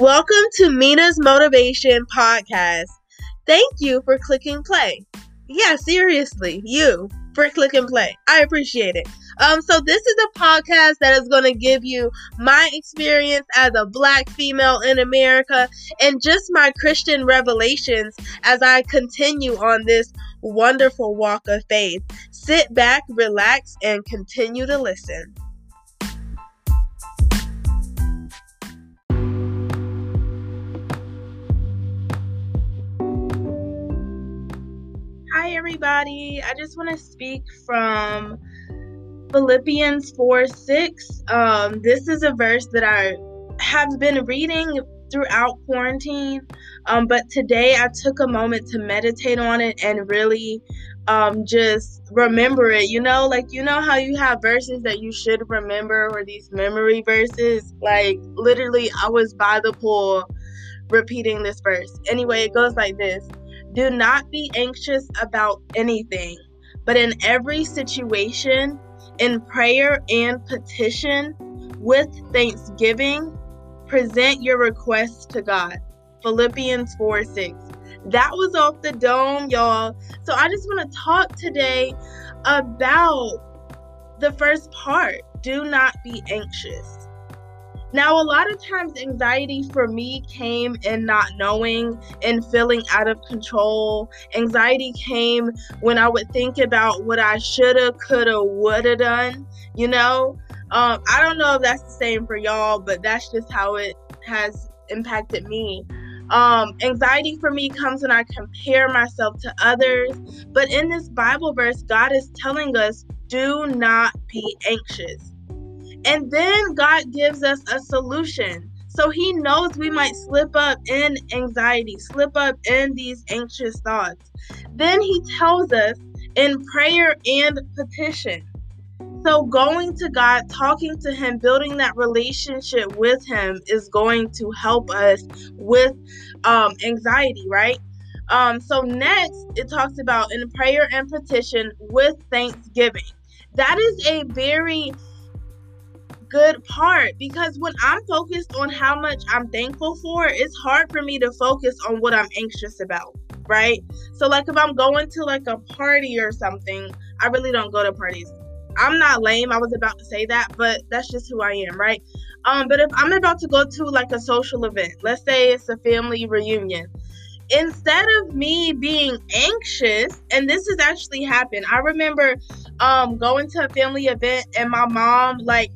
Welcome to Mina's Motivation Podcast. Thank you for clicking play. Yeah, seriously, you for clicking play. I appreciate it. Um, so this is a podcast that is going to give you my experience as a black female in America and just my Christian revelations as I continue on this wonderful walk of faith. Sit back, relax, and continue to listen. Everybody. I just want to speak from Philippians 4 6. Um, this is a verse that I have been reading throughout quarantine, um, but today I took a moment to meditate on it and really um, just remember it. You know, like, you know how you have verses that you should remember or these memory verses? Like, literally, I was by the pool repeating this verse. Anyway, it goes like this Do not be anxious about anything, but in every situation, in prayer and petition with thanksgiving, present your requests to God. Philippians 4 6. That was off the dome, y'all. So I just want to talk today about the first part do not be anxious. Now, a lot of times, anxiety for me came in not knowing and feeling out of control. Anxiety came when I would think about what I shoulda, coulda, woulda done. You know, um, I don't know if that's the same for y'all, but that's just how it has impacted me. Um, anxiety for me comes when I compare myself to others. But in this Bible verse, God is telling us do not be anxious. And then God gives us a solution. So he knows we might slip up in anxiety, slip up in these anxious thoughts. Then he tells us in prayer and petition. So, going to God, talking to Him, building that relationship with Him is going to help us with um, anxiety, right? Um, so, next, it talks about in prayer and petition with thanksgiving. That is a very good part because when I'm focused on how much I'm thankful for, it's hard for me to focus on what I'm anxious about, right? So like if I'm going to like a party or something, I really don't go to parties. I'm not lame. I was about to say that, but that's just who I am, right? Um, but if I'm about to go to like a social event, let's say it's a family reunion, instead of me being anxious, and this has actually happened. I remember um going to a family event and my mom like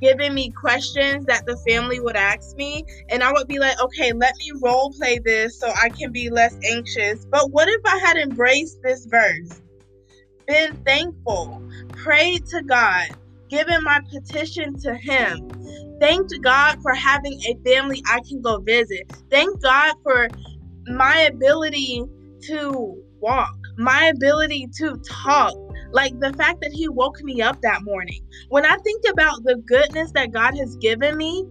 giving me questions that the family would ask me. And i would be like okay let me role play this so i can be less anxious. But what if i had embraced this verse? Been thankful prayed to god given my petition to him. Thanked god for having a family i can go visit. Thank god for my ability to walk my ability to talk like the fact that he woke me up that morning. When I think about the goodness that God has given me,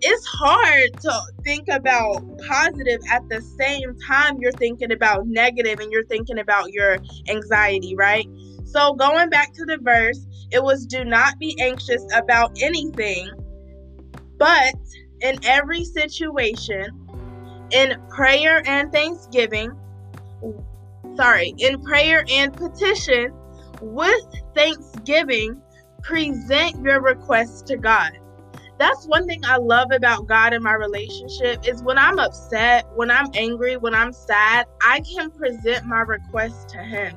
it's hard to think about positive at the same time you're thinking about negative and you're thinking about your anxiety, right? So, going back to the verse, it was do not be anxious about anything, but in every situation, in prayer and thanksgiving, sorry, in prayer and petition with thanksgiving, present your requests to God. That's one thing I love about God in my relationship is when I'm upset, when I'm angry, when I'm sad, I can present my requests to him.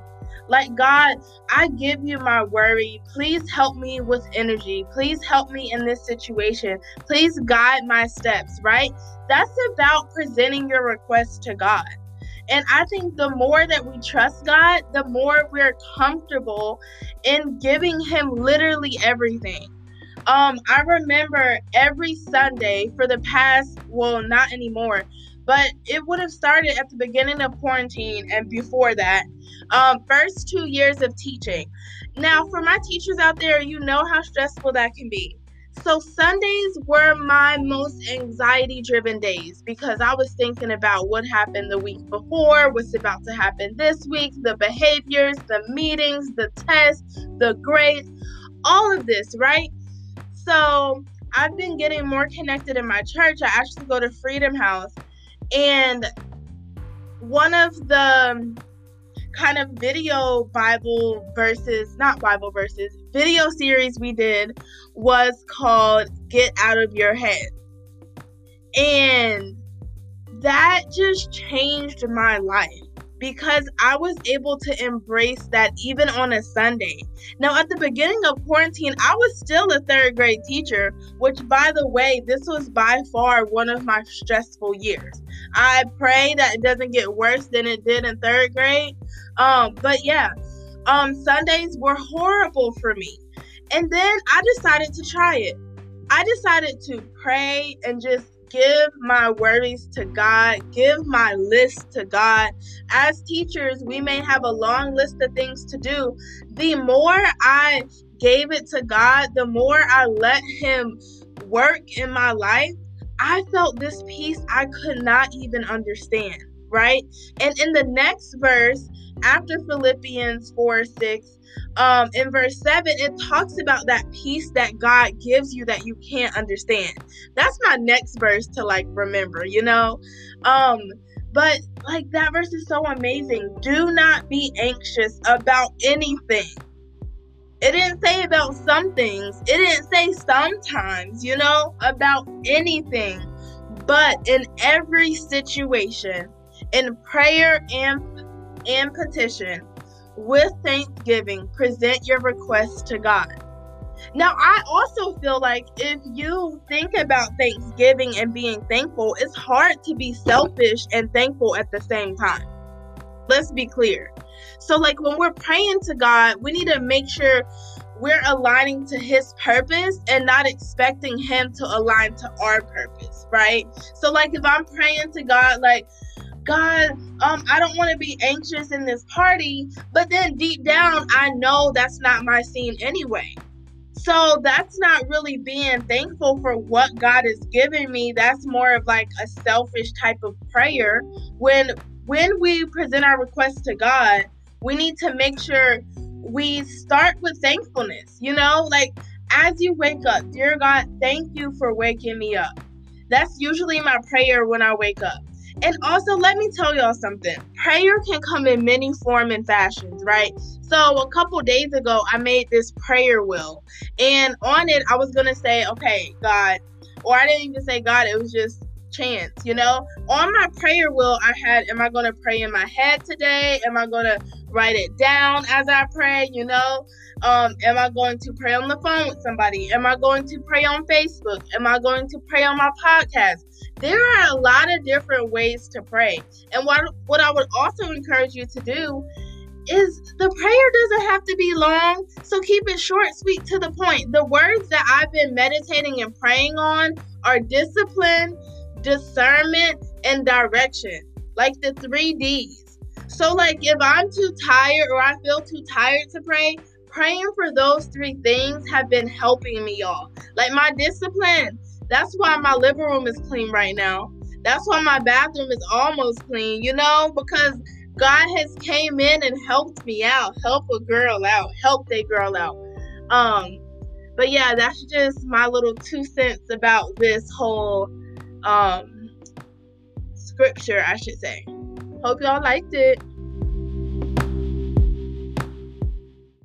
Like, God, I give you my worry. Please help me with energy. Please help me in this situation. Please guide my steps, right? That's about presenting your request to God. And I think the more that we trust God, the more we're comfortable in giving Him literally everything. Um, I remember every Sunday for the past, well, not anymore, but it would have started at the beginning of quarantine and before that. Um, first two years of teaching. Now, for my teachers out there, you know how stressful that can be. So Sundays were my most anxiety driven days because I was thinking about what happened the week before, what's about to happen this week, the behaviors, the meetings, the tests, the grades, all of this, right? So I've been getting more connected in my church. I actually go to Freedom House, and one of the kind of video Bible verses, not Bible verses, video series we did was called Get Out of Your Head. And that just changed my life because I was able to embrace that even on a Sunday. Now, at the beginning of quarantine, I was still a third grade teacher, which, by the way, this was by far one of my stressful years. I pray that it doesn't get worse than it did in third grade. Um, but yeah, um, Sundays were horrible for me. And then I decided to try it. I decided to pray and just give my worries to God, give my list to God. As teachers, we may have a long list of things to do. The more I gave it to God, the more I let Him work in my life, I felt this peace I could not even understand, right? And in the next verse, after Philippians 4 6, um, in verse 7, it talks about that peace that God gives you that you can't understand. That's my next verse to like remember, you know? Um, but like that verse is so amazing. Do not be anxious about anything. It didn't say about some things. It didn't say sometimes, you know, about anything. But in every situation, in prayer and and petition, with thanksgiving, present your requests to God. Now, I also feel like if you think about Thanksgiving and being thankful, it's hard to be selfish and thankful at the same time. Let's be clear. So, like when we're praying to God, we need to make sure we're aligning to His purpose and not expecting Him to align to our purpose, right? So, like if I'm praying to God, like, God, um, I don't want to be anxious in this party, but then deep down, I know that's not my scene anyway. So that's not really being thankful for what God is giving me. That's more of like a selfish type of prayer. When when we present our requests to God, we need to make sure we start with thankfulness. You know, like as you wake up, dear God, thank you for waking me up. That's usually my prayer when I wake up. And also, let me tell y'all something. Prayer can come in many form and fashions, right? So a couple days ago, I made this prayer will, and on it, I was gonna say, "Okay, God," or I didn't even say God. It was just chance, you know. On my prayer will, I had, "Am I gonna pray in my head today? Am I gonna write it down as I pray?" You know. Um, am I going to pray on the phone with somebody? Am I going to pray on Facebook? Am I going to pray on my podcast? There are a lot of different ways to pray. And what, what I would also encourage you to do is the prayer doesn't have to be long, so keep it short, sweet, to the point. The words that I've been meditating and praying on are discipline, discernment, and direction, like the three D's. So, like, if I'm too tired or I feel too tired to pray, praying for those three things have been helping me, y'all. Like my discipline. That's why my living room is clean right now. That's why my bathroom is almost clean, you know, because God has came in and helped me out, help a girl out, help a girl out. Um, but yeah, that's just my little two cents about this whole um scripture, I should say. Hope y'all liked it.